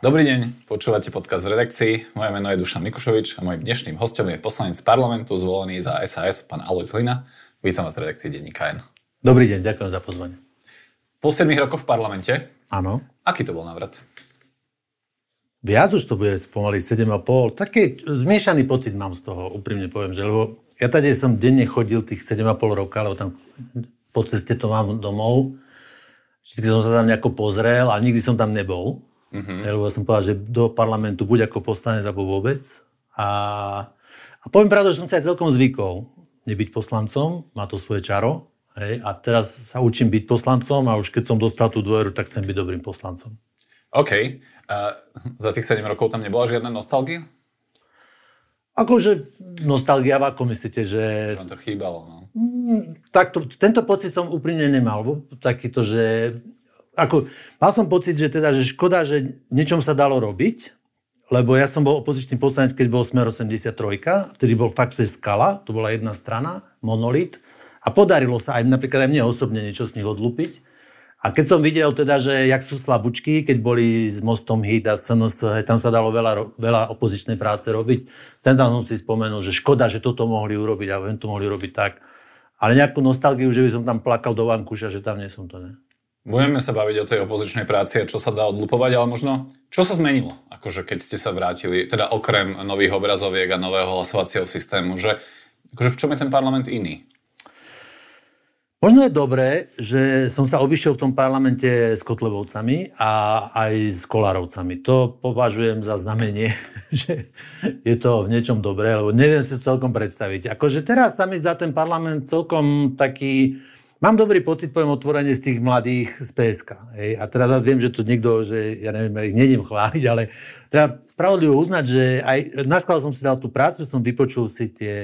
Dobrý deň, počúvate podcast v redakcii. Moje meno je Dušan Mikušovič a môjim dnešným hostom je poslanec parlamentu zvolený za SAS, pán Alois Hlina. Vítam vás v redakcii Denníka N. Dobrý deň, ďakujem za pozvanie. Po 7 rokoch v parlamente. Áno. Aký to bol návrat? Viac už to bude pomaly 7,5. Taký zmiešaný pocit mám z toho, úprimne poviem, že lebo ja tady som denne chodil tých 7,5 roka, lebo tam po ceste to mám domov. Vždy som sa tam nejako pozrel a nikdy som tam nebol. Uh-huh. Lebo som povedal, že do parlamentu buď ako poslanec, alebo vôbec. A, a poviem pravdu, že som sa aj celkom zvykol nebyť poslancom, má to svoje čaro. Hej, a teraz sa učím byť poslancom a už keď som dostal tú dôveru, tak chcem byť dobrým poslancom. OK. A za tých 7 rokov tam nebola žiadna nostalgia? Akože nostalgia, ako myslíte, že... Vám to chýbalo, no. Mm, tak to, tento pocit som úprimne nemal. Takýto, že ako, mal som pocit, že teda, že škoda, že niečom sa dalo robiť, lebo ja som bol opozičný poslanec, keď bol Smer 83, vtedy bol fakt, že skala, to bola jedna strana, monolit, a podarilo sa aj napríklad aj mne osobne niečo z nich odlupiť. A keď som videl teda, že jak sú slabúčky, keď boli s mostom HIT a SNS, tam sa dalo veľa, veľa opozičnej práce robiť, ten tam som si spomenul, že škoda, že toto mohli urobiť a to mohli robiť tak. Ale nejakú nostalgiu, že by som tam plakal do vankúša, že tam nie som to, ne? Budeme sa baviť o tej opozičnej práci a čo sa dá odlupovať, ale možno čo sa zmenilo, akože keď ste sa vrátili, teda okrem nových obrazoviek a nového hlasovacieho systému, že akože v čom je ten parlament iný? Možno je dobré, že som sa obišiel v tom parlamente s Kotlevovcami a aj s Kolárovcami. To považujem za znamenie, že je to v niečom dobré, lebo neviem si to celkom predstaviť. Akože teraz sa mi zdá ten parlament celkom taký, Mám dobrý pocit, poviem otvorene, z tých mladých z PSK. Hej. A teraz zase viem, že to niekto, že ja neviem, ich nedím chváliť, ale treba spravodlivo uznať, že aj na som si dal tú prácu, som vypočul si tie,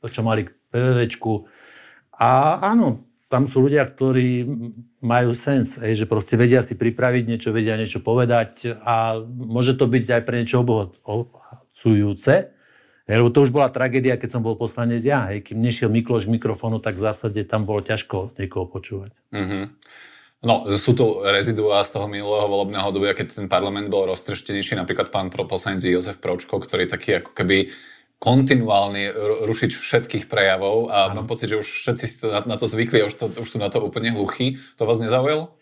to, čo mali k PVVčku. A áno, tam sú ľudia, ktorí majú sens, hej, že proste vedia si pripraviť niečo, vedia niečo povedať a môže to byť aj pre niečo obohacujúce. Lebo to už bola tragédia, keď som bol poslanec ja. Hej. Kým nešiel Mikloš mikrofónu, tak v zásade tam bolo ťažko niekoho počúvať. Mm-hmm. No, sú tu reziduá z toho minulého volebného obdobia, keď ten parlament bol roztrštenejší, napríklad pán poslanec Jozef Pročko, ktorý taký ako keby kontinuálny rušič všetkých prejavov a ano. mám pocit, že už všetci si to na, na to zvykli a už, to, už sú na to úplne hluchí. To vás nezaujalo?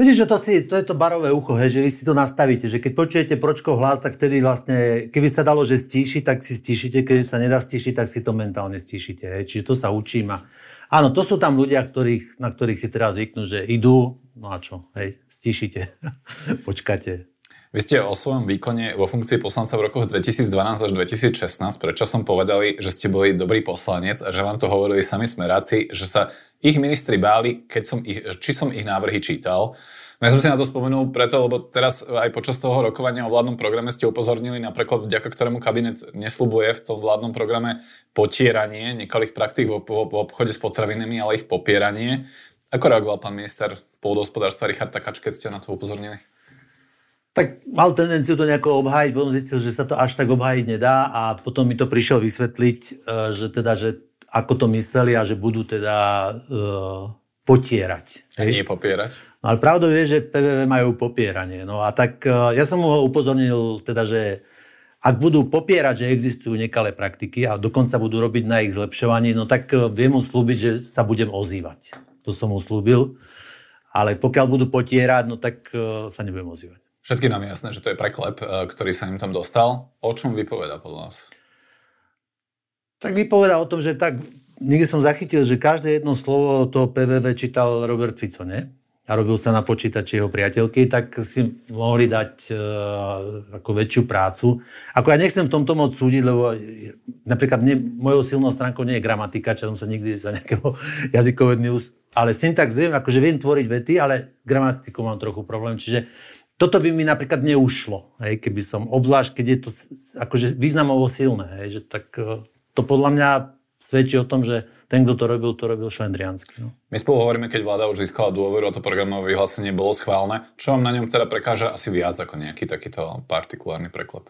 Vidíš, že to, si, to je to barové ucho, hej, že vy si to nastavíte, že keď počujete pročko hlas, tak vtedy vlastne, keby sa dalo, že stíši, tak si stíšite, keď sa nedá stíšiť, tak si to mentálne stíšite. Hej. Čiže to sa učím. A... Áno, to sú tam ľudia, ktorých, na ktorých si teraz zvyknú, že idú, no a čo, hej, stíšite, počkate. Vy ste o svojom výkone vo funkcii poslanca v rokoch 2012 až 2016 predčasom povedali, že ste boli dobrý poslanec a že vám to hovorili sami smeráci, že sa ich ministri báli, keď som ich, či som ich návrhy čítal. No ja som si na to spomenul preto, lebo teraz aj počas toho rokovania o vládnom programe ste upozornili napríklad, vďaka ktorému kabinet neslubuje v tom vládnom programe potieranie nekalých praktík v, v, v obchode s potravinami, ale ich popieranie. Ako reagoval pán minister pôdohospodárstva Richard Takač, keď ste na to upozornili? Tak mal tendenciu to nejako obhájiť, potom zistil, že sa to až tak obhájiť nedá a potom mi to prišiel vysvetliť, e, že teda, že ako to mysleli a že budú teda uh, potierať. A nie popierať? No, ale pravdou je, že PVV majú popieranie. No a tak uh, ja som ho upozornil teda, že ak budú popierať, že existujú nekalé praktiky a dokonca budú robiť na ich zlepšovaní, no tak uh, viem mu slúbiť, že sa budem ozývať. To som mu slúbil. Ale pokiaľ budú potierať, no tak uh, sa nebudem ozývať. Všetkým nám je jasné, že to je preklep, ktorý sa im tam dostal. O čom vypoveda podľa vás? Tak vypoveda o tom, že tak, niekde som zachytil, že každé jedno slovo toho PVV čítal Robert Fico, nie? A robil sa na počítači jeho priateľky, tak si mohli dať uh, ako väčšiu prácu. Ako ja nechcem v tomto moc súdiť, lebo napríklad mne, mojou silnou stránkou nie je gramatika, čo som sa nikdy za nejakého jazykovedný ale syntax viem, akože viem tvoriť vety, ale gramatiku mám trochu problém, čiže toto by mi napríklad neušlo, hej, keby som, obzvlášť keď je to akože významovo silné, hej, že tak e, to podľa mňa svedčí o tom, že ten, kto to robil, to robil šlendriansky. No. My spolu hovoríme, keď vláda už získala dôveru a to programové vyhlásenie bolo schválne. Čo vám na ňom teda prekáža asi viac ako nejaký takýto partikulárny preklep?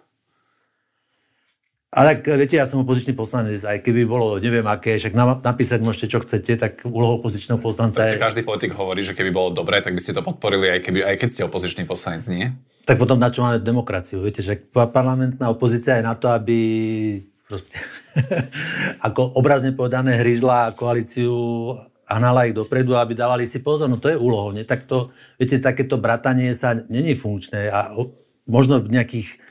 Ale viete, ja som opozičný poslanec, aj keby bolo, neviem aké, však napísať môžete, čo chcete, tak úlohou opozičného poslanca je... každý politik hovorí, že keby bolo dobré, tak by ste to podporili, aj, keby, aj keď ste opozičný poslanec, nie? Tak potom na čo máme demokraciu? Viete, že parlamentná opozícia je na to, aby proste, ako obrazne povedané, hryzla koalíciu a hnala ich dopredu, aby dávali si pozor. No to je úlohou. Nie? Tak to, viete, takéto bratanie sa není funkčné a možno v nejakých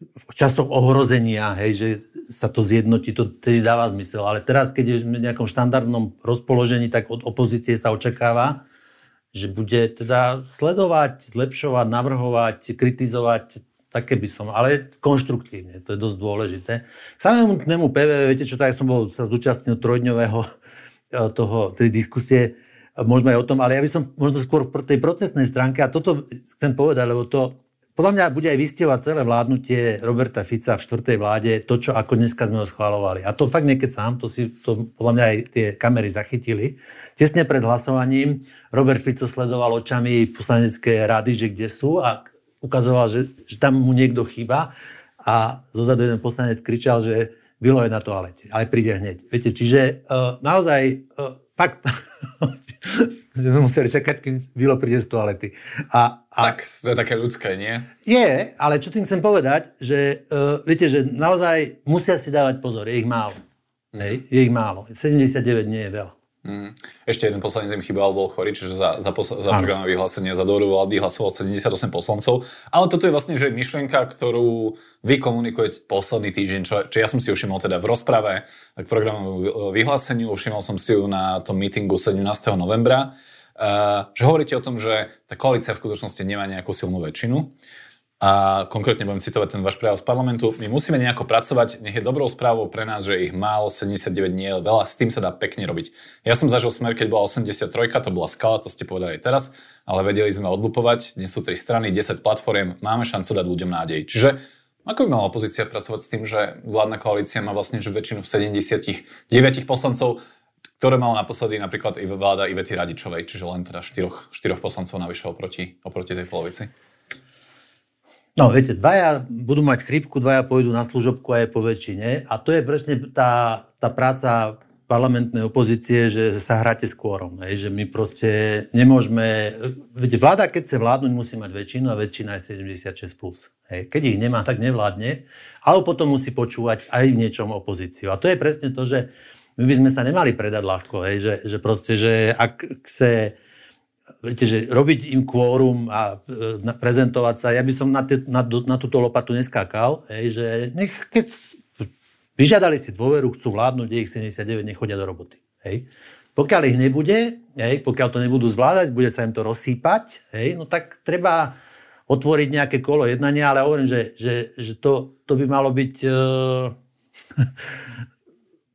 v časoch ohrozenia, hej, že sa to zjednotí, to tedy dáva zmysel. Ale teraz, keď je v nejakom štandardnom rozpoložení, tak od opozície sa očakáva, že bude teda sledovať, zlepšovať, navrhovať, kritizovať, také by som, ale konštruktívne, to je dosť dôležité. K samému PV, viete čo, tak som bol, sa zúčastnil trojdňového eh, toho, tej diskusie, môžeme aj o tom, ale ja by som možno skôr pro tej procesnej stránke, a toto chcem povedať, lebo to podľa mňa bude aj vystievať celé vládnutie Roberta Fica v štvrtej vláde, to, čo ako dneska sme ho schválovali. A to fakt niekedy sám, to si to podľa mňa aj tie kamery zachytili. Tesne pred hlasovaním Robert Fico sledoval očami poslanecké rady, že kde sú a ukazoval, že, že tam mu niekto chýba a zozadu jeden poslanec kričal, že bylo je na toalete, ale príde hneď. Viete, čiže uh, naozaj uh, fakt sme museli čakať, kým Vilo príde z toalety. A, a... Tak, to je také ľudské, nie? Je, ale čo tým chcem povedať, že uh, viete, že naozaj musia si dávať pozor, je ich málo. Mm. Hej, je ich málo. 79 nie je veľa. Mm. Ešte jeden poslanec im chýbal, bol chorý, čiže za, za, pos- za programové vyhlásenie za dôveru vlády hlasoval 78 poslancov. Ale toto je vlastne že myšlienka, ktorú vy komunikujete posledný týždeň, čo, čo ja som si všimol teda v rozprave k programovému vyhláseniu, všimol som si ju na tom mítingu 17. novembra, uh, že hovoríte o tom, že tá koalícia v skutočnosti nemá nejakú silnú väčšinu a konkrétne budem citovať ten váš prejav z parlamentu, my musíme nejako pracovať, nech je dobrou správou pre nás, že ich málo, 79 nie je veľa, s tým sa dá pekne robiť. Ja som zažil smer, keď bola 83, to bola skala, to ste povedali aj teraz, ale vedeli sme odlupovať, dnes sú tri strany, 10 platform, máme šancu dať ľuďom nádej. Čiže ako by mala opozícia pracovať s tým, že vládna koalícia má vlastne že väčšinu v 79 poslancov, ktoré mala naposledy napríklad i vláda Ivety Radičovej, čiže len teda 4, 4 poslancov navyše oproti, oproti tej polovici? No, viete, dvaja budú mať chrípku, dvaja pôjdu na služobku aj po väčšine. A to je presne tá, tá práca parlamentnej opozície, že sa hráte s kôrom. Hej, že my proste nemôžeme... Viete, vláda, keď chce vládnuť, musí mať väčšinu a väčšina je 76+. Plus. Hej, keď ich nemá, tak nevládne. Ale potom musí počúvať aj v niečom opozíciu. A to je presne to, že my by sme sa nemali predať ľahko. Hej, že, že proste, že ak chce viete, že robiť im kvórum a e, prezentovať sa, ja by som na, te, na, na túto lopatu neskákal, hej, že nech, keď vyžiadali si dôveru, chcú vládnuť, ich 79, nechodia do roboty. Hej. Pokiaľ ich nebude, hej, pokiaľ to nebudú zvládať, bude sa im to rozsýpať, hej, no tak treba otvoriť nejaké kolo jednania, ale hovorím, že, že, že to, to by malo byť... Uh,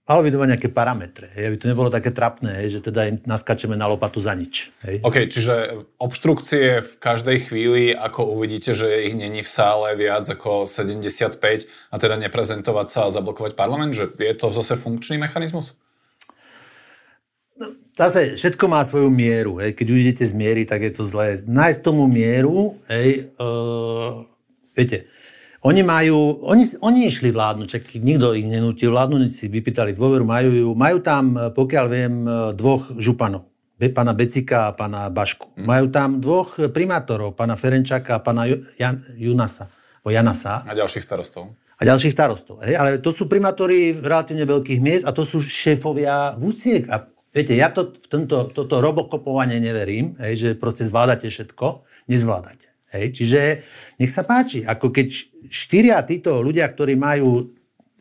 Malo by to mať nejaké parametre, hej, aby to nebolo také trapné, hej, že teda im naskačeme na lopatu za nič. Hej. OK, čiže obštrukcie v každej chvíli, ako uvidíte, že ich není v sále viac ako 75 a teda neprezentovať sa a zablokovať parlament, že je to zase funkčný mechanizmus? No, zase všetko má svoju mieru. Hej. Keď uvidíte z miery, tak je to zlé. Nájsť tomu mieru, hej, uh, viete, oni majú, oni, oni išli vládnuť, čak nikto ich nenútil vládnuť, si vypýtali dôveru, majú ju, majú tam, pokiaľ viem, dvoch županov, pána Becika a pána Bašku. Mm. Majú tam dvoch primátorov, pána Ferenčaka a pána Jan, Junasa, o Janasa. A ďalších starostov. A ďalších starostov. Hej? Ale to sú primátori relatívne veľkých miest a to sú šéfovia vúciek. A viete, ja to, v tomto, toto robokopovanie neverím, hej, že proste zvládate všetko. Nezvládate. Hej? Čiže nech sa páči, ako keď štyria títo ľudia, ktorí majú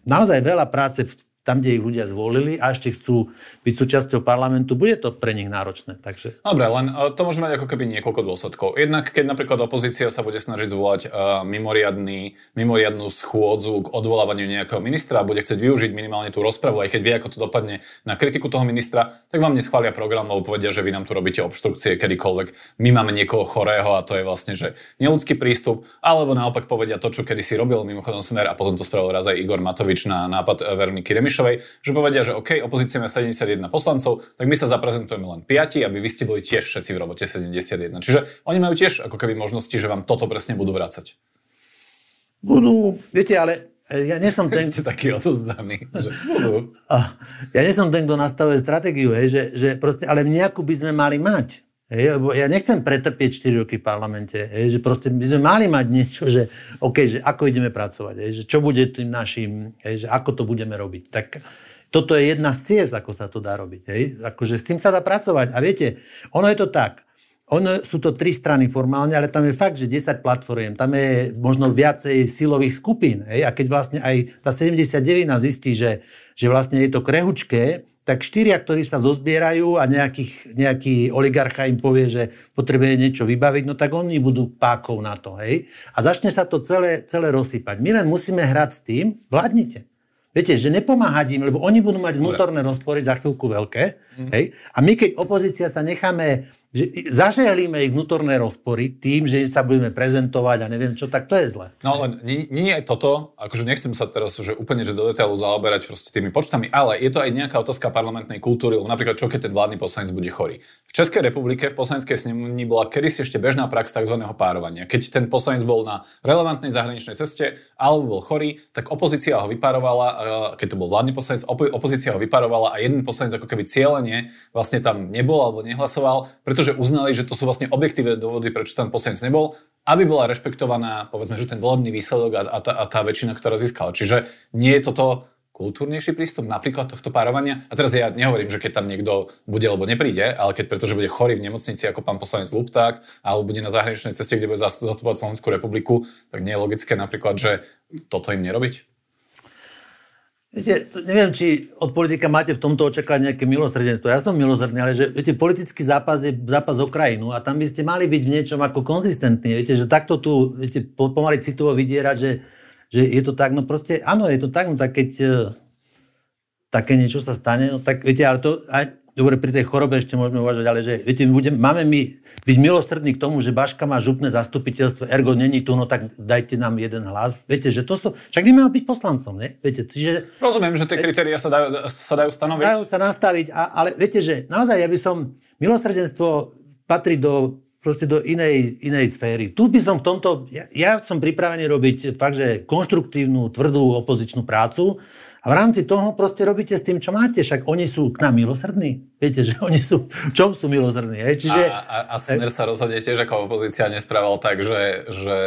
naozaj veľa práce v tam, kde ich ľudia zvolili a ešte chcú byť súčasťou parlamentu, bude to pre nich náročné. Takže... Dobre, len e, to môže mať ako keby niekoľko dôsledkov. Jednak, keď napríklad opozícia sa bude snažiť zvolať uh, mimoriadný, mimoriadnú schôdzu k odvolávaniu nejakého ministra a bude chcieť využiť minimálne tú rozpravu, aj keď vie, ako to dopadne na kritiku toho ministra, tak vám neschvália program, alebo povedia, že vy nám tu robíte obštrukcie kedykoľvek. My máme niekoho chorého a to je vlastne, že neludský prístup, alebo naopak povedia to, čo kedysi robil mimochodom smer a potom to spravil raz aj Igor Matovič na nápad Veroniky Remiš Remišovej, že povedia, že OK, opozícia má 71 poslancov, tak my sa zaprezentujeme len 5, aby vy ste boli tiež všetci v robote 71. Čiže oni majú tiež ako keby možnosti, že vám toto presne budú vrácať. Budú, viete, ale e, ja nie som ten... Ste taký odozdaný, že budú. Ja nie som ten, kto nastavuje stratégiu, hej, že, že proste, ale nejakú by sme mali mať. Hej, lebo ja nechcem pretrpieť 4 roky v parlamente, hej, že proste by sme mali mať niečo, že OK, že ako ideme pracovať, hej, že čo bude tým našim, hej, že ako to budeme robiť. Tak toto je jedna z ciest, ako sa to dá robiť. Hej. Akože s tým sa dá pracovať. A viete, ono je to tak, ono, sú to tri strany formálne, ale tam je fakt, že 10 platformiem, tam je možno viacej silových skupín. Hej? A keď vlastne aj tá 79 zistí, že, že vlastne je to krehučké, tak štyria, ktorí sa zozbierajú a nejakých, nejaký oligarcha im povie, že potrebuje niečo vybaviť, no tak oni budú pákov na to, hej. A začne sa to celé, celé rozsypať. My len musíme hrať s tým, vládnite. Viete, že nepomáhať im, lebo oni budú mať vnútorné rozpory za chvíľku veľké, mm. hej. A my, keď opozícia sa necháme že zažehlíme ich vnútorné rozpory tým, že sa budeme prezentovať a neviem čo, tak to je zle. No len nie, je toto, akože nechcem sa teraz že úplne že do detailu zaoberať proste tými počtami, ale je to aj nejaká otázka parlamentnej kultúry, lebo napríklad čo keď ten vládny poslanec bude chorý. V Českej republike v poslaneckej snemovni bola kedysi ešte bežná prax tzv. párovania. Keď ten poslanec bol na relevantnej zahraničnej ceste alebo bol chorý, tak opozícia ho vyparovala, keď to bol vládny poslanec, opozícia ho vyparovala a jeden poslanec ako keby cieľene vlastne tam nebol alebo nehlasoval, pretože pretože uznali, že to sú vlastne objektívne dôvody, prečo ten poslanec nebol, aby bola rešpektovaná, povedzme, že ten volebný výsledok a, a, tá, a tá väčšina, ktorá získala. Čiže nie je toto kultúrnejší prístup napríklad tohto párovania. A teraz ja nehovorím, že keď tam niekto bude alebo nepríde, ale keď pretože bude chorý v nemocnici ako pán poslanec Lupták, alebo bude na zahraničnej ceste, kde bude zastupovať Slovenskú republiku, tak nie je logické napríklad, že toto im nerobiť? Viete, neviem, či od politika máte v tomto očakávať nejaké milosrdenstvo. Ja som milosrdný, ale že viete, politický zápas je zápas o krajinu a tam by ste mali byť v niečom ako konzistentní. Viete, že takto tu viete, pomaly citovo vydierať, že, že je to tak, no proste áno, je to tak, no tak keď uh, také niečo sa stane, no tak viete, ale to aj, Dobre, pri tej chorobe ešte môžeme uvažovať, ale že viete, budem, máme my byť milostrední k tomu, že Baška má župné zastupiteľstvo, ergo není tu, no tak dajte nám jeden hlas. Viete, že to sú... Však nemáme byť poslancom, ne? Viete, čiže... Rozumiem, že tie kritéria sa dajú, sa dajú stanoviť. Dajú sa nastaviť, a, ale viete, že naozaj ja by som... Milosrdenstvo patrí do proste do inej, inej sféry. Tu by som v tomto, ja, ja som pripravený robiť fakt, že konštruktívnu, tvrdú opozičnú prácu, a v rámci toho proste robíte s tým, čo máte. Však oni sú k nám milosrdní. Viete, že oni sú, v čom sú milosrdní. Hej? Čiže... A, a, a Smer sa rozhodne tiež ako opozícia nesprával tak, že, že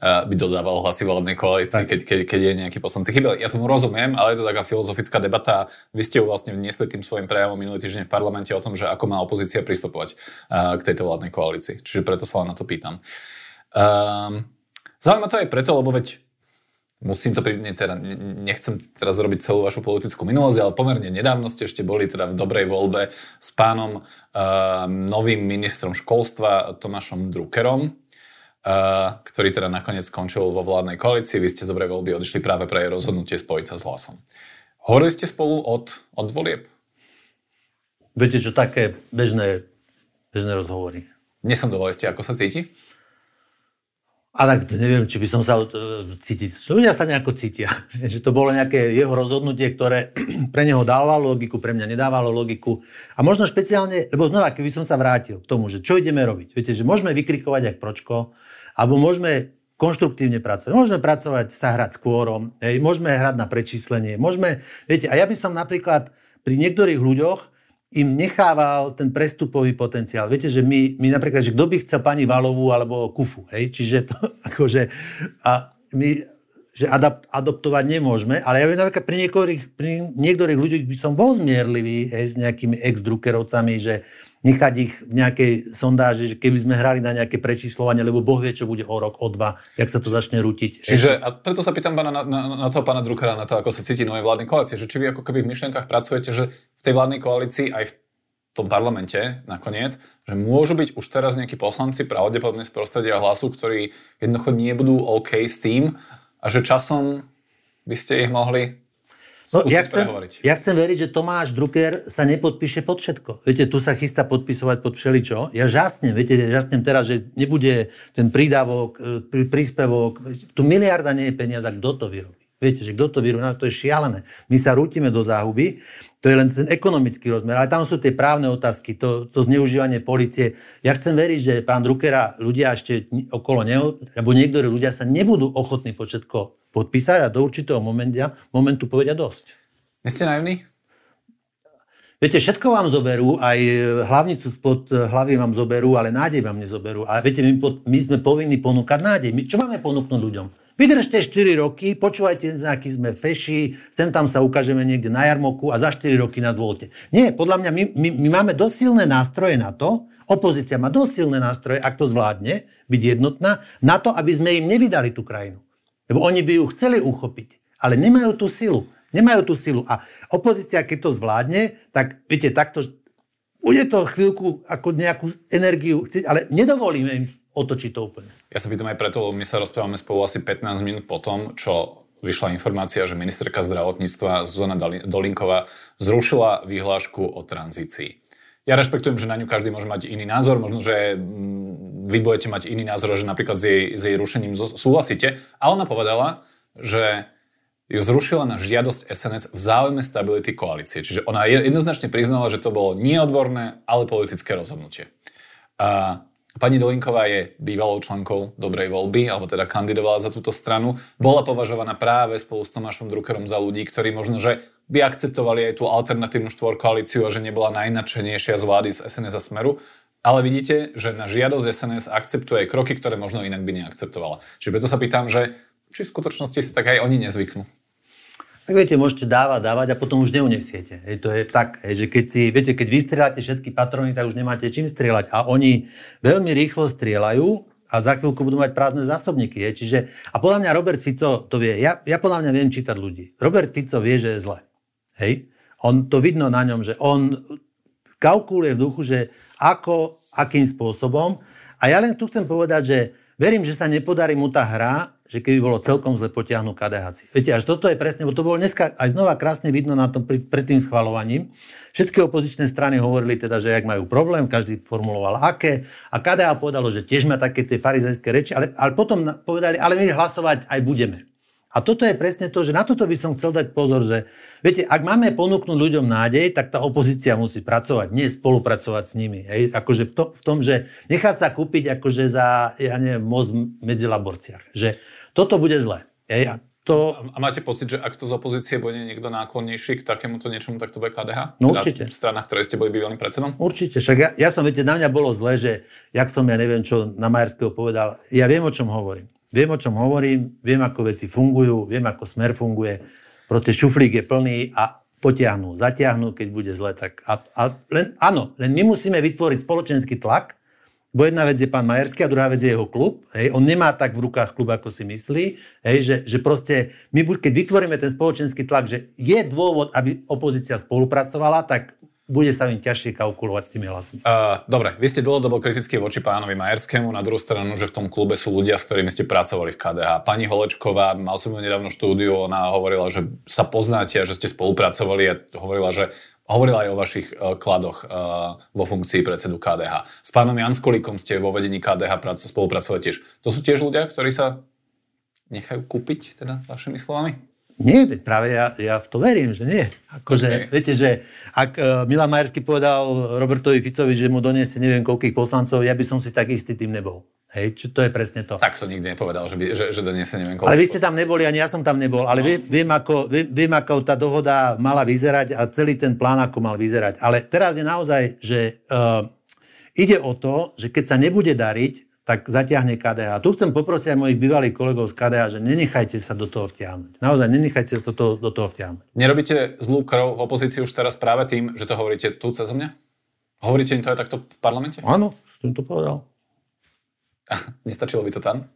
by dodával hlasy volebnej koalícii, keď, keď, keď je nejaký poslanci chybel. Ja tomu rozumiem, ale je to taká filozofická debata. Vy ste ju vlastne vniesli tým svojim prejavom minulý týždeň v parlamente o tom, že ako má opozícia pristupovať k tejto vládnej koalícii. Čiže preto sa vám na to pýtam. Um, Zaujíma to aj preto, lebo veď musím to privniť, teda nechcem teraz robiť celú vašu politickú minulosť, ale pomerne nedávno ste ešte boli teda v dobrej voľbe s pánom uh, novým ministrom školstva Tomášom Druckerom, uh, ktorý teda nakoniec skončil vo vládnej koalícii. Vy ste z dobrej voľby odišli práve pre rozhodnutie spojiť sa s hlasom. Hovorili ste spolu od, od volieb? Viete čo, také bežné, bežné rozhovory. Nesondovali ste, ako sa cíti? A tak neviem, či by som sa uh, cítiť. Ľudia sa nejako cítia. že to bolo nejaké jeho rozhodnutie, ktoré pre neho dávalo logiku, pre mňa nedávalo logiku. A možno špeciálne, lebo znova, keby som sa vrátil k tomu, že čo ideme robiť. Viete, že môžeme vykrikovať jak pročko, alebo môžeme konštruktívne pracovať. Môžeme pracovať, sa hrať s môžeme hrať na prečíslenie, môžeme, viete, a ja by som napríklad pri niektorých ľuďoch im nechával ten prestupový potenciál. Viete, že my, my napríklad, že kto by chcel pani Valovú alebo Kufu, hej? Čiže to akože, a my že adap- adoptovať nemôžeme, ale ja viem napríklad pri niektorých, pri niektorých ľuďoch by som bol zmierlivý hej, s nejakými ex-drukerovcami, že nechať ich v nejakej sondáži, že keby sme hrali na nejaké prečíslovanie, lebo Boh vie, čo bude o rok, o dva, jak sa to začne rútiť. Čiže, a preto sa pýtam pána, na, na, na toho pána Druckera, na to, ako sa cíti novej vládnej koalície, že či vy ako keby v myšlienkach pracujete, že v tej vládnej koalícii aj v tom parlamente nakoniec, že môžu byť už teraz nejakí poslanci pravdepodobne z prostredia hlasu, ktorí jednoducho nebudú OK s tým a že časom by ste ich mohli No, ja, chcem, ja chcem veriť, že Tomáš Drucker sa nepodpíše pod všetko. Viete, tu sa chystá podpisovať pod všeličo. Ja žasnem, viete, žasnem teraz, že nebude ten prídavok, e, príspevok. Tu miliarda nie je peniaza, kto to vyrobí. Viete, že kto to vyrobí, no, to je šialené. My sa rútime do záhuby, to je len ten ekonomický rozmer, ale tam sú tie právne otázky, to, to zneužívanie policie. Ja chcem veriť, že pán Druckera ľudia ešte okolo neho, alebo niektorí ľudia sa nebudú ochotní všetko podpísať a do určitého momentu, momentu povedia dosť. Nie ste naivní? Viete, všetko vám zoberú, aj hlavnicu spod hlavy vám zoberú, ale nádej vám nezoberú. A viete, my, my sme povinni ponúkať nádej. My čo máme ponúknuť ľuďom? Vydržte 4 roky, počúvajte, aký sme feši, sem tam sa ukážeme niekde na jarmoku a za 4 roky nás volte. Nie, podľa mňa my, my, my máme dosilné nástroje na to, opozícia má dosilné nástroje, ak to zvládne, byť jednotná, na to, aby sme im nevydali tú krajinu. Lebo oni by ju chceli uchopiť, ale nemajú tú silu. Nemajú tú silu. A opozícia, keď to zvládne, tak viete, takto, bude to chvíľku ako nejakú energiu, ale nedovolíme im otočiť to úplne. Ja sa pýtam aj preto, lebo my sa rozprávame spolu asi 15 minút po tom, čo vyšla informácia, že ministerka zdravotníctva Zuzana Dolinková zrušila výhlášku o tranzícii. Ja rešpektujem, že na ňu každý môže mať iný názor, možno, že mm, vy budete mať iný názor, že napríklad s jej, s jej rušením súhlasíte, ale ona povedala, že ju zrušila na žiadosť SNS v záujme stability koalície. Čiže ona jednoznačne priznala, že to bolo neodborné, ale politické rozhodnutie. A pani Dolinková je bývalou členkou dobrej voľby, alebo teda kandidovala za túto stranu. Bola považovaná práve spolu s Tomášom Druckerom za ľudí, ktorí možno, že by akceptovali aj tú alternatívnu štvorkoalíciu a že nebola najnačenejšia z vlády z SNS a Smeru. Ale vidíte, že na žiadosť SNS akceptuje kroky, ktoré možno inak by neakceptovala. Čiže preto sa pýtam, že či v skutočnosti si tak aj oni nezvyknú. Tak viete, môžete dávať, dávať a potom už neunesiete. Hej, to je tak, hej, že keď si, viete, keď vystrieľate všetky patrony, tak už nemáte čím strieľať. A oni veľmi rýchlo strieľajú a za chvíľku budú mať prázdne zásobníky. Hej. Čiže, a podľa mňa Robert Fico to vie. Ja, ja podľa mňa viem čítať ľudí. Robert Fico vie, že je zle. Hej? On, to vidno na ňom, že on kalkuluje v duchu, že ako, akým spôsobom. A ja len tu chcem povedať, že verím, že sa nepodarí mu tá hra, že keby bolo celkom zle potiahnuť KDH. Viete, až toto je presne, bo to bolo dneska aj znova krásne vidno na tom pred, tým schvalovaním. Všetky opozičné strany hovorili teda, že ak majú problém, každý formuloval aké. A KDH povedalo, že tiež má také tie farizejské reči, ale, ale potom povedali, ale my hlasovať aj budeme. A toto je presne to, že na toto by som chcel dať pozor, že viete, ak máme ponúknuť ľuďom nádej, tak tá opozícia musí pracovať, nie spolupracovať s nimi. Hej? Akože v, to, v tom, že nechať sa kúpiť akože za, ja neviem, most medzi laborciach. Že toto bude zle. Hej? A to... A máte pocit, že ak to z opozície bude niekto náklonnejší k takémuto niečomu, tak to bude KDH? No teda určite. Strana, ktorej ste boli bývalým predsedom? Určite. Však ja, ja som, viete, na mňa bolo zle, že jak som, ja neviem, čo na Majerského povedal, ja viem, o čom hovorím. Viem, o čom hovorím, viem, ako veci fungujú, viem, ako smer funguje. Proste šuflík je plný a potiahnú, zatiahnu, keď bude zle. Tak a, a len, áno, len my musíme vytvoriť spoločenský tlak, bo jedna vec je pán Majerský a druhá vec je jeho klub. Hej. On nemá tak v rukách klub, ako si myslí. Hej, že, že proste my, keď vytvoríme ten spoločenský tlak, že je dôvod, aby opozícia spolupracovala, tak bude sa im ťažšie kalkulovať s tými hlasmi. Uh, dobre, vy ste dlhodobo kritickí voči pánovi Majerskému, na druhú stranu, že v tom klube sú ľudia, s ktorými ste pracovali v KDH. Pani Holečková, mal som ju nedávno štúdiu, ona hovorila, že sa poznáte a že ste spolupracovali a hovorila, že hovorila aj o vašich uh, kladoch uh, vo funkcii predsedu KDH. S pánom Janskolíkom ste vo vedení KDH spolupracovali tiež. To sú tiež ľudia, ktorí sa nechajú kúpiť, teda vašimi slovami? Nie, práve ja, ja v to verím, že nie. Akože, okay. viete, že ak uh, Milan Majersky povedal Robertovi Ficovi, že mu doniesie neviem koľkých poslancov, ja by som si tak istý tým nebol. Hej, čo to je presne to. Tak to nikdy nepovedal, že, by, že, že doniesie neviem koľko. Ale vy ste tam neboli, ani ja som tam nebol. Ale no. viem, viem, ako, viem, viem, ako tá dohoda mala vyzerať a celý ten plán, ako mal vyzerať. Ale teraz je naozaj, že uh, ide o to, že keď sa nebude dariť, tak zatiahne KDH. A tu chcem poprosiť aj mojich bývalých kolegov z KDH, že nenechajte sa do toho vtiahnuť. Naozaj, nenechajte sa do toho, do toho vtiahnuť. Nerobíte zlú krv v opozícii už teraz práve tým, že to hovoríte tu cez mňa? Hovoríte im to aj takto v parlamente? Áno, som to povedal. Nestačilo by to tam?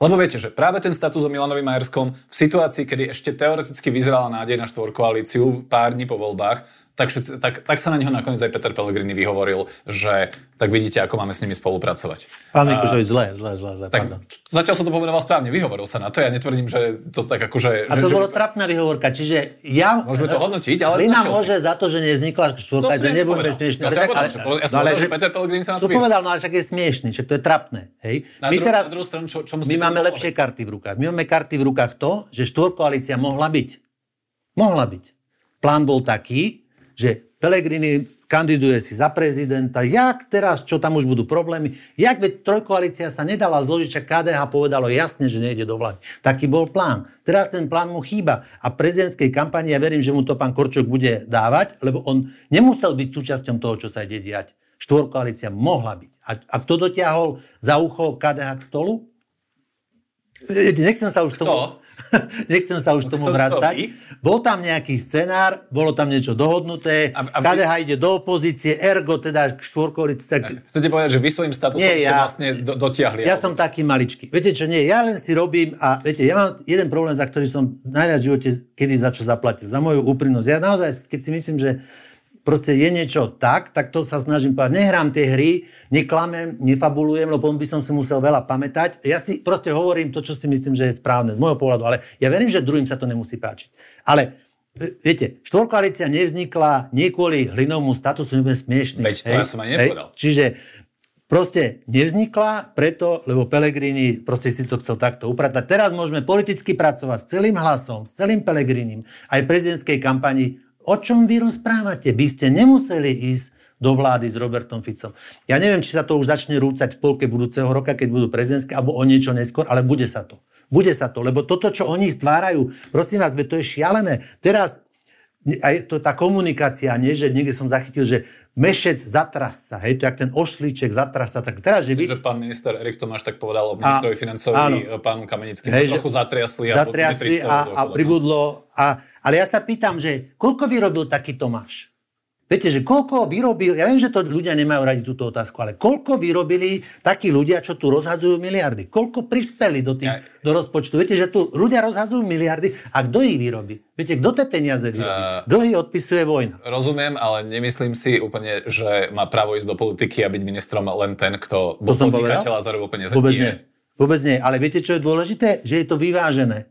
Lebo viete, že práve ten status o Milanovi Majerskom v situácii, kedy ešte teoreticky vyzerala nádej na štvorkoalíciu pár dní po voľbách, tak, tak, tak sa na neho nakoniec aj Peter Pellegrini vyhovoril, že tak vidíte, ako máme s nimi spolupracovať. Pán Mikušovič, zle, zle, zle, zle, tak, Zatiaľ som to pomenoval správne, vyhovoril sa na to, ja netvrdím, že to tak akože... A to že, bolo že... trapná vyhovorka, čiže ja... Môžeme to hodnotiť, ale... Lina môže si. za to, že nevznikla štvorka, že nebudeme smiešný. Ja, povedal, že, ja som povedal, že Peter Pellegrini sa na to povedal, no ale však je smiešný, však to je trapné. Hej? Na, my dru- teraz, na druhú stranu, čo, čo my máme lepšie karty v rukách. My máme karty v rukách to, že štvorkoalícia mohla byť. Mohla byť. Plán bol taký, že Pelegrini kandiduje si za prezidenta, jak teraz, čo tam už budú problémy, jak veď trojkoalícia sa nedala zložiť, čak KDH povedalo jasne, že nejde do vlády. Taký bol plán. Teraz ten plán mu chýba a prezidentskej kampani, ja verím, že mu to pán Korčok bude dávať, lebo on nemusel byť súčasťom toho, čo sa ide diať. Štvorkoalícia mohla byť. A, a kto dotiahol za ucho KDH k stolu? Nechcem sa už tomu, nechcem sa už tomu vrácať. Bol tam nejaký scenár, bolo tam niečo dohodnuté, a, a KDH ide do opozície, ergo teda štvorkolic. Tak... Chcete povedať, že vy svojím statusom nie, ste ja, vlastne do, dotiahli? Ja som taký maličký. Viete čo, nie, ja len si robím a viete, ja mám jeden problém, za ktorý som najviac v živote kedy za čo zaplatil. Za moju úprimnosť. Ja naozaj, keď si myslím, že proste je niečo tak, tak to sa snažím povedať. Nehrám tie hry, neklamem, nefabulujem, lebo by som si musel veľa pamätať. Ja si proste hovorím to, čo si myslím, že je správne z môjho pohľadu, ale ja verím, že druhým sa to nemusí páčiť. Ale e, Viete, štvorkoalícia nevznikla nie kvôli hlinovému statusu, nebudem smiešný. Veď to hej, ja som aj nepovedal. Hej, čiže proste nevznikla preto, lebo Pelegrini proste si to chcel takto upratať. Teraz môžeme politicky pracovať s celým hlasom, s celým Pelegrinim, aj prezidentskej kampani O čom vy rozprávate? By ste nemuseli ísť do vlády s Robertom Ficom. Ja neviem, či sa to už začne rúcať v polke budúceho roka, keď budú prezidentské, alebo o niečo neskôr, ale bude sa to. Bude sa to, lebo toto, čo oni stvárajú, prosím vás, to je šialené. Teraz aj to tá komunikácia, nie, že niekde som zachytil, že mešec zatrasca, hej, to jak ten ošlíček zatrasca, tak teraz, že vy... že pán minister Erik Tomáš tak povedal o ministrovi financovi, pánu Kamenickým, hej, trochu zatriasli a, zatriasli a, a pribudlo. A, ale ja sa pýtam, že koľko vyrobil taký Tomáš? Viete, že koľko vyrobil, ja viem, že to ľudia nemajú radi túto otázku, ale koľko vyrobili takí ľudia, čo tu rozhadzujú miliardy? Koľko prispeli do, tých, ja. do rozpočtu? Viete, že tu ľudia rozhadzujú miliardy a kto ich vyrobí? Viete, kto tie peniaze vyrobí? Uh, Dlhy odpisuje vojna. Rozumiem, ale nemyslím si úplne, že má právo ísť do politiky a byť ministrom len ten, kto bol podnikateľ a zarobil peniaze. Vôbec nie. Vôbec nie. Ale viete, čo je dôležité? Že je to vyvážené.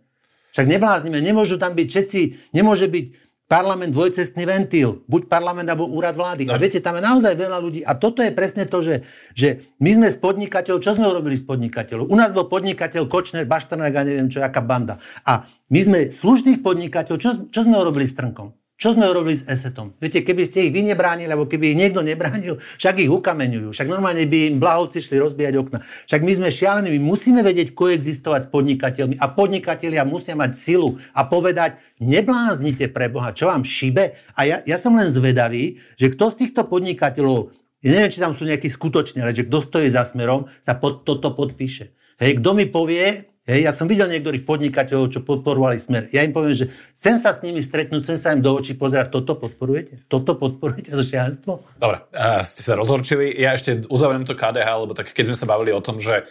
Však nebláznime, nemôžu tam byť všetci, nemôže byť parlament dvojcestný ventil, buď parlament alebo úrad vlády. No. A viete, tam je naozaj veľa ľudí. A toto je presne to, že, že my sme z podnikateľov, čo sme urobili z podnikateľov? U nás bol podnikateľ Kočner, Baštrnák a neviem čo, aká banda. A my sme slušných podnikateľov, čo, čo sme urobili s Trnkom? Čo sme urobili s esetom? Viete, keby ste ich vy nebránili, alebo keby ich niekto nebránil, však ich ukameňujú. Však normálne by im blahovci šli rozbíjať okna. Však my sme šialení, my musíme vedieť koexistovať s podnikateľmi. A podnikatelia musia mať silu a povedať, nebláznite pre Boha, čo vám šibe. A ja, ja som len zvedavý, že kto z týchto podnikateľov, ja neviem, či tam sú nejakí skutoční, ale že kto stojí za smerom, sa pod toto podpíše. Hej, kto mi povie, Hej, ja som videl niektorých podnikateľov, čo podporovali smer. Ja im poviem, že chcem sa s nimi stretnúť, chcem sa im do očí pozerať, toto podporujete? Toto podporujete za šialenstvo? Dobre, uh, ste sa rozhorčili. Ja ešte uzavriem to KDH, lebo tak keď sme sa bavili o tom, že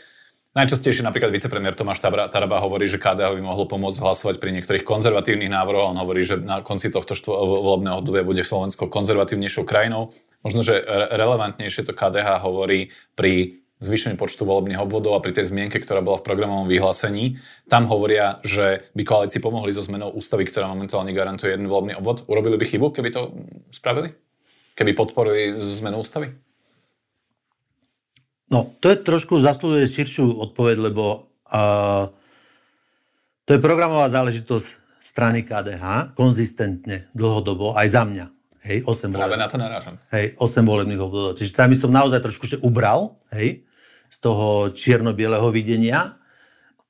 Najčastejšie napríklad vicepremiér Tomáš Taraba hovorí, že KDH by mohlo pomôcť hlasovať pri niektorých konzervatívnych návrhoch. On hovorí, že na konci tohto štvo- volebného obdobia bude Slovensko konzervatívnejšou krajinou. Možno, že relevantnejšie to KDH hovorí pri zvýšení počtu volebných obvodov a pri tej zmienke, ktorá bola v programovom vyhlásení, tam hovoria, že by koalícii pomohli so zmenou ústavy, ktorá momentálne garantuje jeden volebný obvod. Urobili by chybu, keby to spravili? Keby podporili zmenu ústavy? No, to je trošku zaslúžuje širšiu odpoveď, lebo uh, to je programová záležitosť strany KDH, konzistentne, dlhodobo, aj za mňa. Hej, 8 Práve voleb... na to narážam. Hej, 8 volebných obvodov. Čiže tam som naozaj trošku ubral, hej, z toho čierno-bieleho videnia.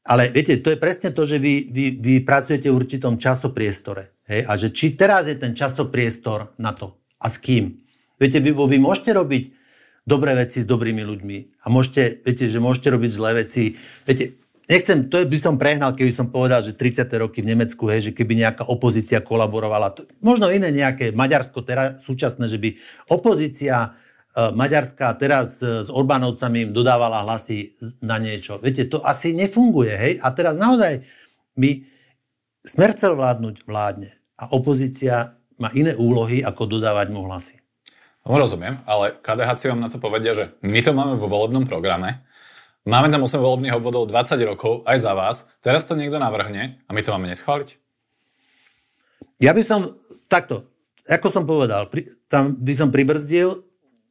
Ale viete, to je presne to, že vy, vy, vy pracujete v určitom časopriestore. Hej? A že či teraz je ten časopriestor na to a s kým. Viete, vy, vy môžete robiť dobré veci s dobrými ľuďmi. A môžete, viete, že môžete robiť zlé veci. Viete, nechcem, to by som prehnal, keby som povedal, že 30. roky v Nemecku, hej, že keby nejaká opozícia kolaborovala. To, možno iné nejaké, Maďarsko teraz súčasné, že by opozícia uh, Maďarská teraz uh, s Orbánovcami dodávala hlasy na niečo. Viete, to asi nefunguje, hej. A teraz naozaj my smer chcel vládnuť, vládne. A opozícia má iné úlohy, ako dodávať mu hlasy. No, rozumiem, ale KDH si vám na to povedia, že my to máme vo volebnom programe, máme tam 8 volebných obvodov 20 rokov, aj za vás, teraz to niekto navrhne a my to máme neschváliť? Ja by som, takto, ako som povedal, pri, tam by som pribrzdil,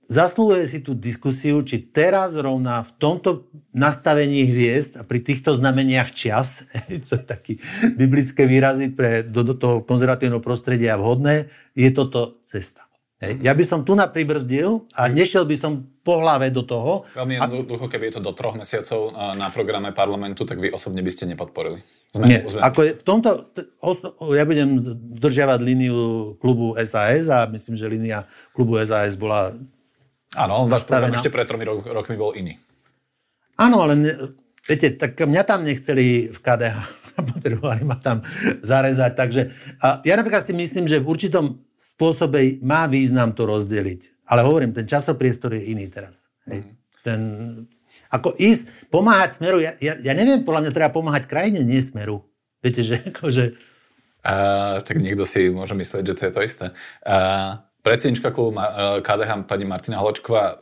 zaslúhuje si tú diskusiu, či teraz rovná v tomto nastavení hviezd a pri týchto znameniach čas, to je taký biblické výrazy pre do, do toho konzervatívneho prostredia vhodné, je toto cesta. Hej. Ja by som tu na pribrzdil a nešiel by som po hlave do toho. Veľmi jednoducho, keby je to do troch mesiacov na programe parlamentu, tak vy osobne by ste nepodporili. Zmenu, Nie, zmenu. ako je, v tomto, ja budem držiavať líniu klubu SAS a myslím, že línia klubu SAS bola Áno, váš program ešte pred tromi rok, rokmi bol iný. Áno, ale ne, viete, tak mňa tam nechceli v KDH, potrebovali ma tam zarezať, takže a ja napríklad si myslím, že v určitom spôsobe má význam to rozdeliť. Ale hovorím, ten časopriestor je iný teraz. Hej. Mm. Ten, ako ísť, pomáhať smeru, ja, ja, ja neviem, podľa mňa treba pomáhať krajine, nie smeru. Viete, že akože... Uh, tak niekto si môže myslieť, že to je to isté. Uh, predsednička klubu KDH pani Martina Hločková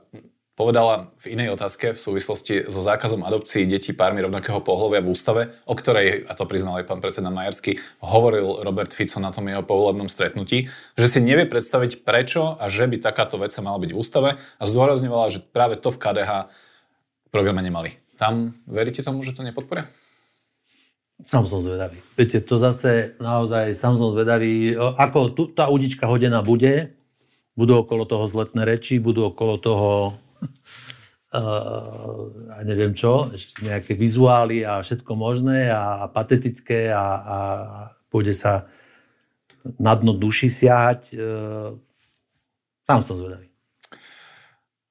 povedala v inej otázke v súvislosti so zákazom adopcií detí pármi rovnakého pohľavia v ústave, o ktorej, a to priznal aj pán predseda Majersky, hovoril Robert Fico na tom jeho povolebnom stretnutí, že si nevie predstaviť prečo a že by takáto vec sa mala byť v ústave a zdôrazňovala, že práve to v KDH programe nemali. Tam veríte tomu, že to nepodporia? Sam som zvedavý. Viete, to zase naozaj sám som zvedavý. Ako tu, tá udička hodená bude, budú okolo toho zletné reči, budú okolo toho a neviem čo, nejaké vizuály a všetko možné a, a patetické a, a pôjde sa na dno duši siahať. E, tam som zvedavý.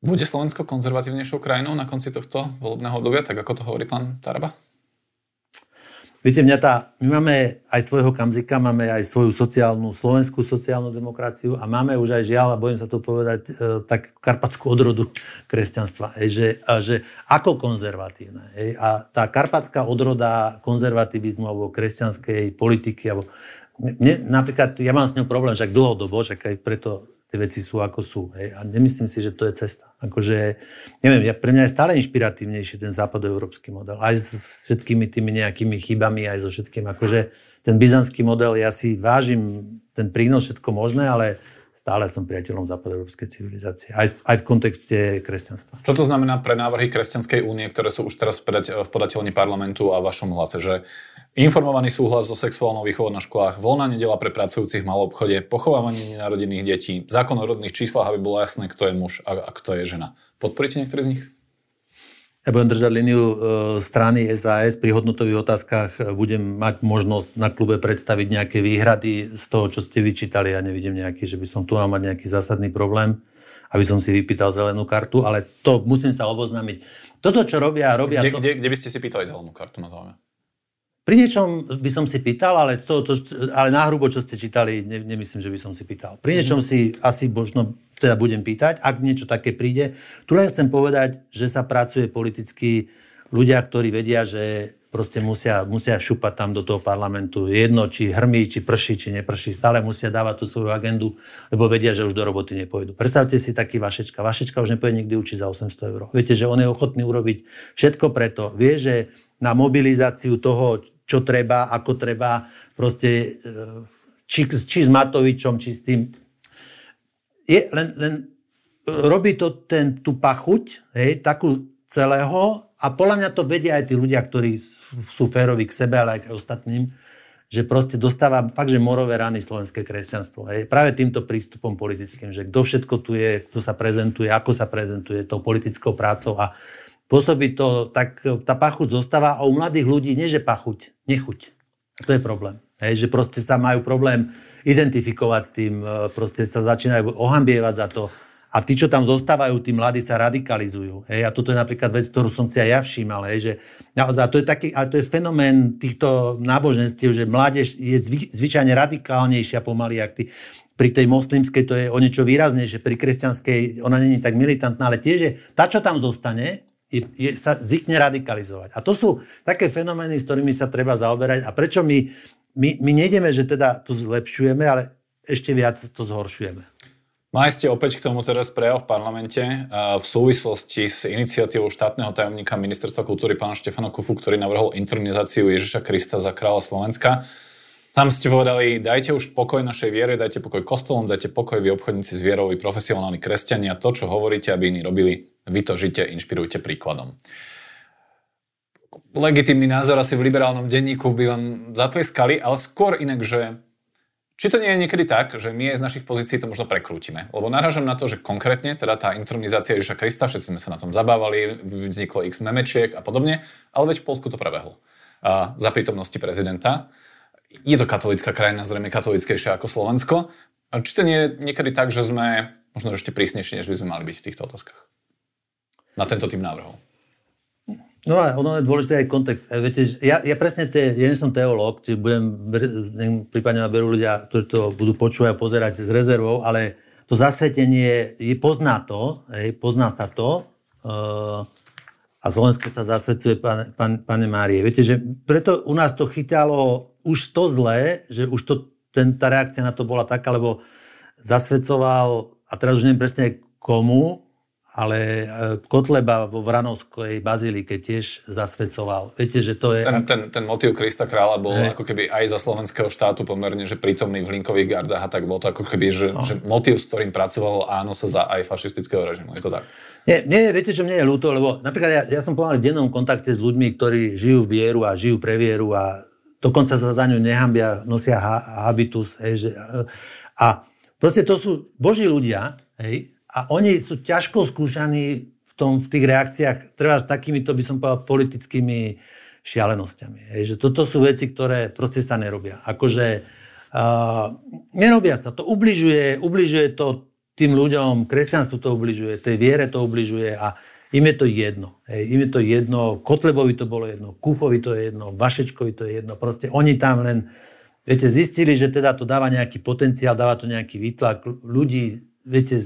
Bude Slovensko konzervatívnejšou krajinou na konci tohto volebného obdobia, tak ako to hovorí pán Taraba? Viete, mňa tá, my máme aj svojho kamzika, máme aj svoju sociálnu, slovenskú sociálnu demokraciu a máme už aj žiaľ, a bojím sa to povedať, e, tak karpatskú odrodu kresťanstva. Hej, že, a, že ako konzervatívne. Hej, a tá karpatská odroda konzervativizmu alebo kresťanskej politiky, alebo, mne, napríklad, ja mám s ňou problém, však dlhodobo, aj preto tie veci sú ako sú. Hej. A nemyslím si, že to je cesta. Akože, neviem, ja, pre mňa je stále inšpiratívnejší ten západoeurópsky model. Aj s všetkými tými nejakými chybami, aj so všetkým. Akože ten byzantský model, ja si vážim ten prínos, všetko možné, ale stále som priateľom západoeurópskej civilizácie. Aj, aj v kontexte kresťanstva. Čo to znamená pre návrhy Kresťanskej únie, ktoré sú už teraz v podateľni parlamentu a vašom hlase? Že Informovaný súhlas so sexuálnou výchovou na školách, voľná nedela pre pracujúcich v malom obchode, pochovávanie nenarodených detí, zákon o rodných číslach, aby bolo jasné, kto je muž a, a kto je žena. Podporíte niektoré z nich? Ja budem držať líniu e, strany SAS. Pri hodnotových otázkach e, budem mať možnosť na klube predstaviť nejaké výhrady z toho, čo ste vyčítali. Ja nevidím nejaký, že by som tu mal mať nejaký zásadný problém, aby som si vypýtal zelenú kartu, ale to musím sa oboznámiť. Toto, čo robia, robia... Kde, to... kde, kde by ste si pýtali zelenú kartu na zaujímavé? Pri niečom by som si pýtal, ale, to, to, ale náhrubo, čo ste čítali, ne, nemyslím, že by som si pýtal. Pri niečom si asi možno teda budem pýtať, ak niečo také príde. Tu len chcem povedať, že sa pracuje politicky ľudia, ktorí vedia, že proste musia, musia šupať tam do toho parlamentu. Jedno, či hrmí, či prší, či neprší. Stále musia dávať tú svoju agendu, lebo vedia, že už do roboty nepôjdu. Predstavte si taký Vašečka. Vašečka už nepôjde nikdy učiť za 800 eur. Viete, že on je ochotný urobiť všetko preto. Vie, že na mobilizáciu toho, čo treba, ako treba, proste e, či, či s Matovičom, či s tým. Je, len, len robí to ten, tú pachuť, hej, takú celého a podľa mňa to vedia aj tí ľudia, ktorí sú férovi k sebe, ale aj k ostatným, že proste dostáva fakt, že morové rany slovenské kresťanstvo. Hej. Práve týmto prístupom politickým, že kto všetko tu je, kto sa prezentuje, ako sa prezentuje tou politickou prácou a pôsobí to, tak tá pachuť zostáva a u mladých ľudí nie, že pachuť, nechuť. To je problém. Hej, že proste sa majú problém identifikovať s tým, e, proste sa začínajú ohambievať za to. A tí, čo tam zostávajú, tí mladí sa radikalizujú. Hej? A toto je napríklad vec, ktorú som si aj ja všímal. Hej? Že, a to je, taký, a to je fenomén týchto náboženstiev, že mládež je zvy, zvyčajne radikálnejšia pomaly, ak tí, pri tej moslimskej to je o niečo výraznejšie, pri kresťanskej ona není tak militantná, ale tiež je, tá, čo tam zostane, je, sa zvykne radikalizovať. A to sú také fenomény, s ktorými sa treba zaoberať. A prečo my, my, my nejdeme, že teda tu zlepšujeme, ale ešte viac to zhoršujeme. Mali ste opäť k tomu teraz prejav v parlamente v súvislosti s iniciatívou štátneho tajomníka Ministerstva kultúry pána Štefana Kufu, ktorý navrhol intronizáciu Ježiša Krista za kráľa Slovenska. Tam ste povedali, dajte už pokoj našej viere, dajte pokoj kostolom, dajte pokoj vy obchodníci s vierou, vy profesionálni kresťania, to, čo hovoríte, aby iní robili, vy to žite, inšpirujte príkladom. Legitímny názor asi v liberálnom denníku by vám zatliskali, ale skôr inak, že či to nie je niekedy tak, že my z našich pozícií to možno prekrútime? Lebo narážam na to, že konkrétne teda tá intronizácia Ježiša Krista, všetci sme sa na tom zabávali, vzniklo x memečiek a podobne, ale veď v Polsku to prebehlo. A za prítomnosti prezidenta. Je to katolická krajina, zrejme katolickejšia ako Slovensko. A či to nie je niekedy tak, že sme možno ešte prísnejší, než by sme mali byť v týchto otázkach? Na tento typ návrhov. No a ono je dôležité aj kontext. E, viete, ja, ja presne, te, ja nie som teológ, čiže budem, prípadne ma berú ľudia, ktorí to budú počúvať a pozerať s rezervou, ale to zasvetenie je, pozná to, hej, pozná sa to uh, a Slovensko sa zasvetuje pane, pane, pane Márie. Viete, že preto u nás to chytalo už to zlé, že už to, ten, tá reakcia na to bola taká, lebo zasvedcoval, a teraz už neviem presne komu, ale e, Kotleba vo Vranovskej bazílike tiež zasvedcoval. Viete, že to je... Ten, ten, ten motív Krista kráľa bol ne. ako keby aj za slovenského štátu pomerne, že prítomný v linkových gardách a tak bol to ako keby, že, no. že motív, s ktorým pracovalo áno sa za aj fašistického režimu. Je to tak? Nie, nie viete, čo mne je ľúto, lebo napríklad ja, ja som pomaly v dennom kontakte s ľuďmi, ktorí žijú vieru a žijú pre vieru a dokonca sa za ňu nehambia, nosia ha, habitus. Hej, že, a proste to sú boží ľudia, hej, a oni sú ťažko skúšaní v, tom, v tých reakciách, treba s takýmito, by som povedal, politickými šialenosťami. Hej, že toto sú veci, ktoré proste sa nerobia. Akože uh, nerobia sa. To ubližuje, ubližuje to tým ľuďom, kresťanstvu to ubližuje, tej viere to ubližuje a im je to jedno. Hej, im je to jedno, Kotlebovi to bolo jedno, Kufovi to je jedno, Vašečkovi to je jedno. Proste oni tam len, viete, zistili, že teda to dáva nejaký potenciál, dáva to nejaký výtlak ľudí, viete,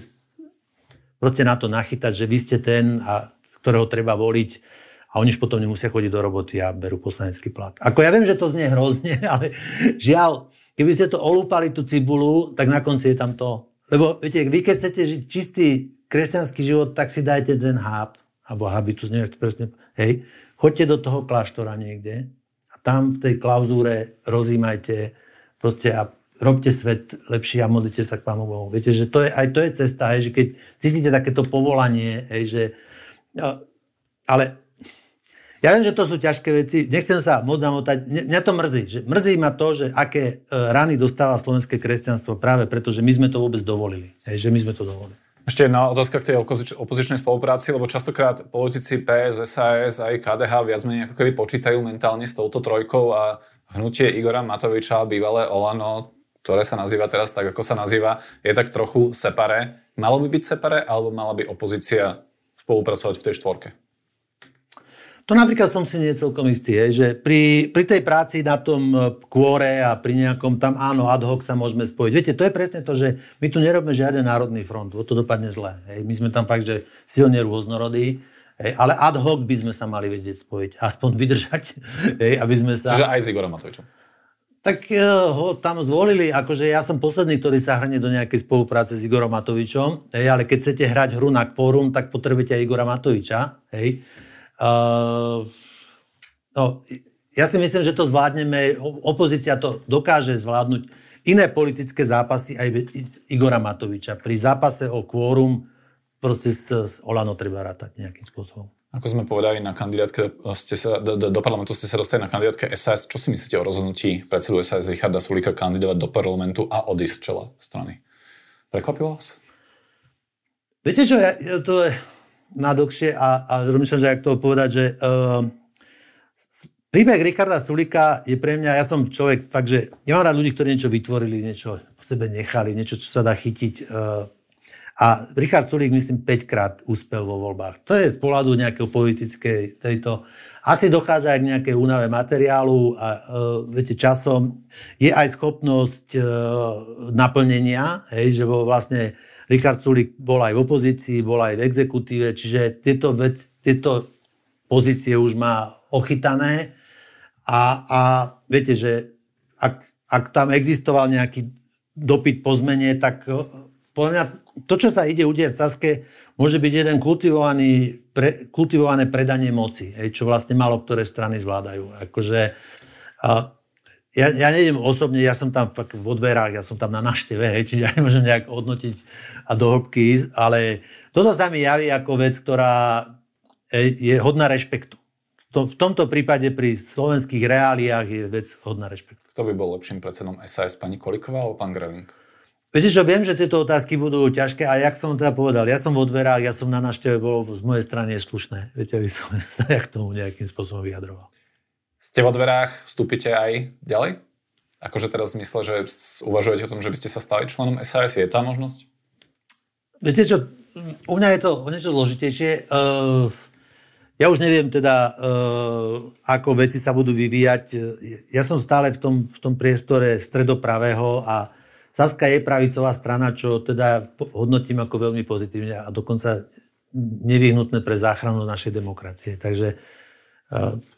proste na to nachytať, že vy ste ten, a, ktorého treba voliť a oni už potom nemusia chodiť do roboty a berú poslanecký plat. Ako ja viem, že to znie hrozne, ale žiaľ, keby ste to olúpali tú cibulu, tak na konci je tam to. Lebo viete, vy keď chcete žiť čistý kresťanský život, tak si dajte ten háb, alebo habitus, neviem, presne, hej, choďte do toho kláštora niekde a tam v tej klauzúre rozímajte proste a robte svet lepší a modlite sa k Pánu Bohu. Viete, že to je, aj to je cesta, hej, že keď cítite takéto povolanie, hej, že... Ale ja viem, že to sú ťažké veci, nechcem sa moc zamotať, mňa to mrzí. Že mrzí ma to, že aké e, rany dostáva slovenské kresťanstvo práve preto, že my sme to vôbec dovolili. Hej, že my sme to dovolili. Ešte jedna otázka k tej opozičnej spolupráci, lebo častokrát politici PS, SAS aj KDH viac menej ako keby počítajú mentálne s touto trojkou a hnutie Igora Matoviča, bývalé Olano, ktoré sa nazýva teraz tak, ako sa nazýva, je tak trochu separé. Malo by byť separé, alebo mala by opozícia spolupracovať v tej štvorke? To napríklad som si nie celkom istý, je, že pri, pri tej práci na tom e, kôre a pri nejakom tam áno, ad hoc sa môžeme spojiť. Viete, to je presne to, že my tu nerobíme žiaden národný front, to dopadne zle. Hej. My sme tam fakt, že silne rôznorodí, hej, ale ad hoc by sme sa mali vedieť spojiť, aspoň vydržať, hej, aby sme sa... Čiže aj s Igorom Matovičom tak eh, ho tam zvolili, akože ja som posledný, ktorý sa hrne do nejakej spolupráce s Igorom Matovičom, hej, ale keď chcete hrať hru na kvórum, tak potrebujete aj Igora Matoviča, hej. Uh, no, ja si myslím, že to zvládneme, opozícia to dokáže zvládnuť. Iné politické zápasy aj Igora Matoviča. Pri zápase o kvórum proces s Olano treba rátať nejakým spôsobom. Ako sme povedali, na kandidátke ste sa, do, do, do parlamentu ste sa dostali na kandidátke SAS. Čo si myslíte o rozhodnutí predsedu SAS Richarda Sulíka kandidovať do parlamentu a odísť čela strany? Prekvapilo vás? Viete čo, ja, to je nádokšie a, a rozmýšľam, že ak to povedať, že uh, príbeh Richarda Sulíka je pre mňa, ja som človek fakt, že ja mám rád ľudí, ktorí niečo vytvorili, niečo po sebe nechali, niečo, čo sa dá chytiť. Uh, A Richard Sulík, myslím, 5 krát úspel vo voľbách. To je z pohľadu nejakého politickej tejto... Asi dochádza aj k nejakej únave materiálu a uh, viete, časom je aj schopnosť uh, naplnenia, hej, že bol vlastne Richard Sulík bol aj v opozícii, bol aj v exekutíve, čiže tieto, vec, tieto pozície už má ochytané a, a viete, že ak, ak tam existoval nejaký dopyt po zmene, tak podľa mňa to, čo sa ide udiať v Saske, môže byť jeden kultivovaný, pre, kultivované predanie moci, hej, čo vlastne malo ktoré strany zvládajú. Akože, a, ja, ja nejdem osobne, ja som tam v odverách, ja som tam na našteve, hej, čiže ja nemôžem nejak hodnotiť a do hĺbky ísť, ale toto sa mi javí ako vec, ktorá je hodná rešpektu. V tomto prípade pri slovenských reáliách je vec hodná rešpektu. Kto by bol lepším predsedom SAS, pani Koliková alebo pán Greling? Viete čo, viem, že tieto otázky budú ťažké a jak som teda povedal, ja som v odverách, ja som na našteve, bolo z mojej strany slušné. Viete, by som sa ja k tomu nejakým spôsobom vyjadroval. Ste v odverách, vstúpite aj ďalej? Akože teraz v zmysle, že uvažujete o tom, že by ste sa stali členom SAS, je tá možnosť? Viete čo, u mňa je to o niečo zložitejšie. Uh, ja už neviem teda, uh, ako veci sa budú vyvíjať. Ja som stále v tom, v tom priestore stredopravého a Saska je pravicová strana, čo teda hodnotím ako veľmi pozitívne a dokonca nevyhnutné pre záchranu našej demokracie. Takže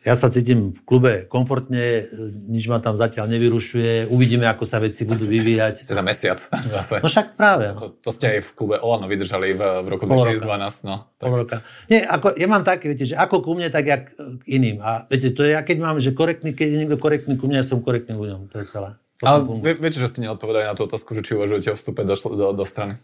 ja sa cítim v klube komfortne, nič ma tam zatiaľ nevyrušuje, uvidíme, ako sa veci budú vyvíjať. Ste tam mesiac zase. No však práve. No. To, to ste aj v klube Olano vydržali v, v roku 2012. No, tak. Pol roka. Nie, ako, ja mám také, viete, že ako ku mne, tak jak k iným. A viete, to je, ja keď mám, že korektný, keď je niekto korektný ku mne, ja som korektný ľuďom. To je celé. Ale vie, viete, že ste neodpovedali na tú otázku, že či uvažujete o vstupe do, do, do strany?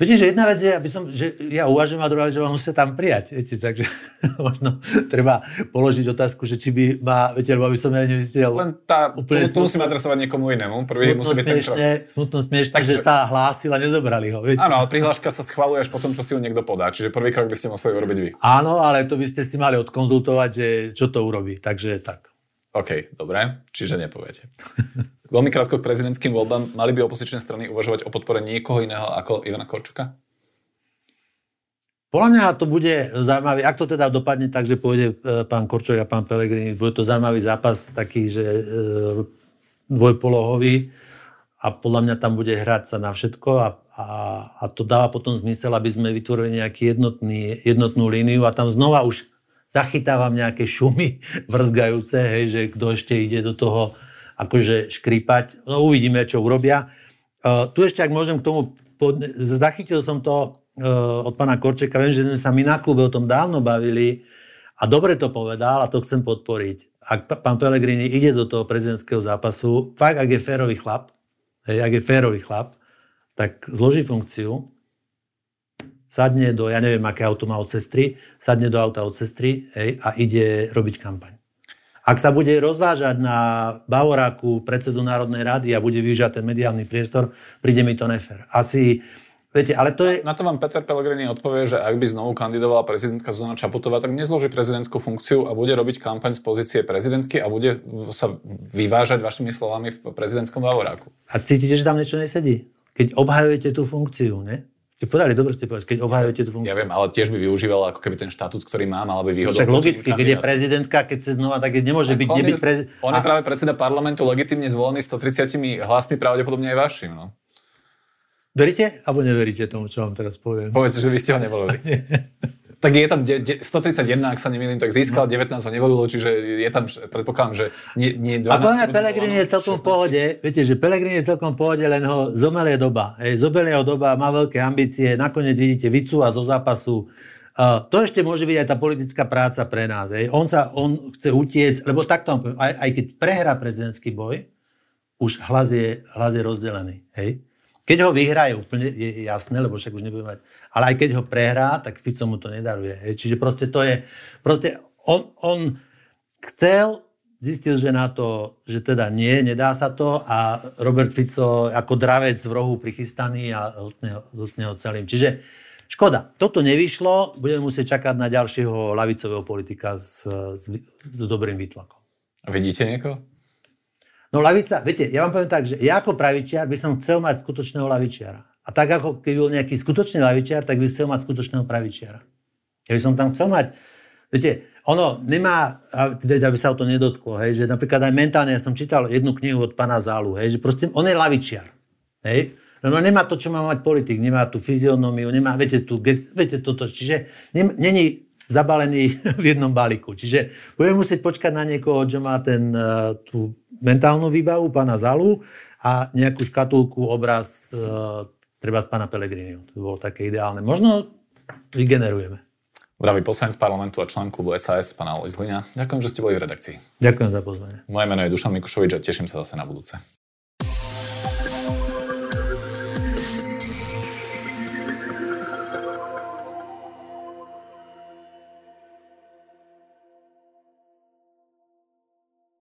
Viete, že jedna vec je, aby som, že ja uvažujem a druhá že vám musíte tam prijať. Viete, takže možno treba položiť otázku, že či by ma, viete, lebo aby som ja nevystiel Len tá, úplne tu, tu musím adresovať niekomu inému. Prvý musí byť ten krok. Smutno smiešne, Takže, že sa hlásil a nezobrali ho. Viete? Áno, ale prihláška sa schvaluje až potom, čo si ju niekto podá. Čiže prvý krok by ste museli urobiť vy. Áno, ale to by ste si mali odkonzultovať, že čo to urobí. Takže tak. OK, dobre, čiže nepoviete. Veľmi krátko k prezidentským voľbám. Mali by opozičné strany uvažovať o podpore niekoho iného ako Ivana Korčuka? Podľa mňa to bude zaujímavý, ak to teda dopadne tak, že pôjde e, pán Korčok a pán Pelegrini, bude to zaujímavý zápas taký, že e, dvojpolohový a podľa mňa tam bude hrať sa na všetko a, a, a to dáva potom zmysel, aby sme vytvorili jednotný, jednotnú líniu a tam znova už zachytávam nejaké šumy vrzgajúce, hej, že kto ešte ide do toho akože škripať. No uvidíme, čo urobia. Uh, tu ešte, ak môžem k tomu, pod... zachytil som to uh, od pána Korčeka, viem, že sme sa my na klube o tom dávno bavili a dobre to povedal a to chcem podporiť. Ak pán Pelegrini ide do toho prezidentského zápasu, fakt, ak je férový chlap, hej, ak je férový chlap, tak zloží funkciu, sadne do, ja neviem, aké auto má od sestry, sadne do auta od sestry hej, a ide robiť kampaň. Ak sa bude rozvážať na Bavoráku predsedu Národnej rady a bude využívať ten mediálny priestor, príde mi to nefer. Asi, viete, ale to je... Na to vám Peter Pellegrini odpovie, že ak by znovu kandidovala prezidentka Zuzana Čaputová, tak nezloží prezidentskú funkciu a bude robiť kampaň z pozície prezidentky a bude sa vyvážať vašimi slovami v prezidentskom Bavoráku. A cítite, že tam niečo nesedí? Keď obhajujete tú funkciu, ne? Ste povedali, dobre ste povedali, keď obhajujete tú funkciu. Ja viem, ale tiež by využíval ako keby ten štatút, ktorý má, mal by výhodu. Však logicky, keď je prezidentka, keď sa znova, tak nemôže byť, nebyť prezident. On je práve predseda parlamentu legitimne zvolený 130 hlasmi, pravdepodobne aj vašim. No. Veríte, alebo neveríte tomu, čo vám teraz poviem? Povedzte, že vy ste ho nevolili. tak je tam 131, ak sa nemýlim, tak získal, 19 ho nevolilo, čiže je tam, predpokladám, že nie, nie 12. A podľa Pelegrini je celkom v pohode, viete, že Pelegrini je celkom v pohode, len ho zomelie doba. Hej, zomelie ho doba, má veľké ambície, nakoniec vidíte, vycúva zo zápasu. Uh, to ešte môže byť aj tá politická práca pre nás. Hej. On sa, on chce utiec, lebo takto, aj, aj keď prehrá prezidentský boj, už hlas je, hlas je rozdelený. Hej. Keď ho vyhrá, je úplne je jasné, lebo však už nebude mať. Ale aj keď ho prehrá, tak Fico mu to nedaruje. Hej. Čiže proste to je... Proste on, on chcel, zistil, že na to, že teda nie, nedá sa to a Robert Fico ako dravec v rohu prichystaný a zotne ho celým. Čiže škoda, toto nevyšlo, budeme musieť čakať na ďalšieho lavicového politika s, s, s dobrým výtlakom. Vidíte niekoho? No lavica, viete, ja vám poviem tak, že ja ako pravičiar by som chcel mať skutočného lavičiara. A tak ako keby bol nejaký skutočný lavičiar, tak by chcel mať skutočného pravičiara. Ja by som tam chcel mať, viete, ono nemá, aby sa o to nedotklo, hej, že napríklad aj mentálne, ja som čítal jednu knihu od pana Zálu, hej, že proste on je lavičiar. Hej, No nemá to, čo má mať politik, nemá tú fyzionómiu, nemá, viete, tu, viete toto, čiže není zabalený v jednom balíku. Čiže budeme musieť počkať na niekoho, čo má ten, e, tú mentálnu výbavu pána Zalu a nejakú škatulku, obraz uh, treba z pána Pellegriniho. To bolo také ideálne. Možno vygenerujeme. Vraví poslanec parlamentu a člen klubu SAS, pán Alois Hlina. Ďakujem, že ste boli v redakcii. Ďakujem za pozvanie. Moje meno je Dušan Mikušovič a teším sa zase na budúce.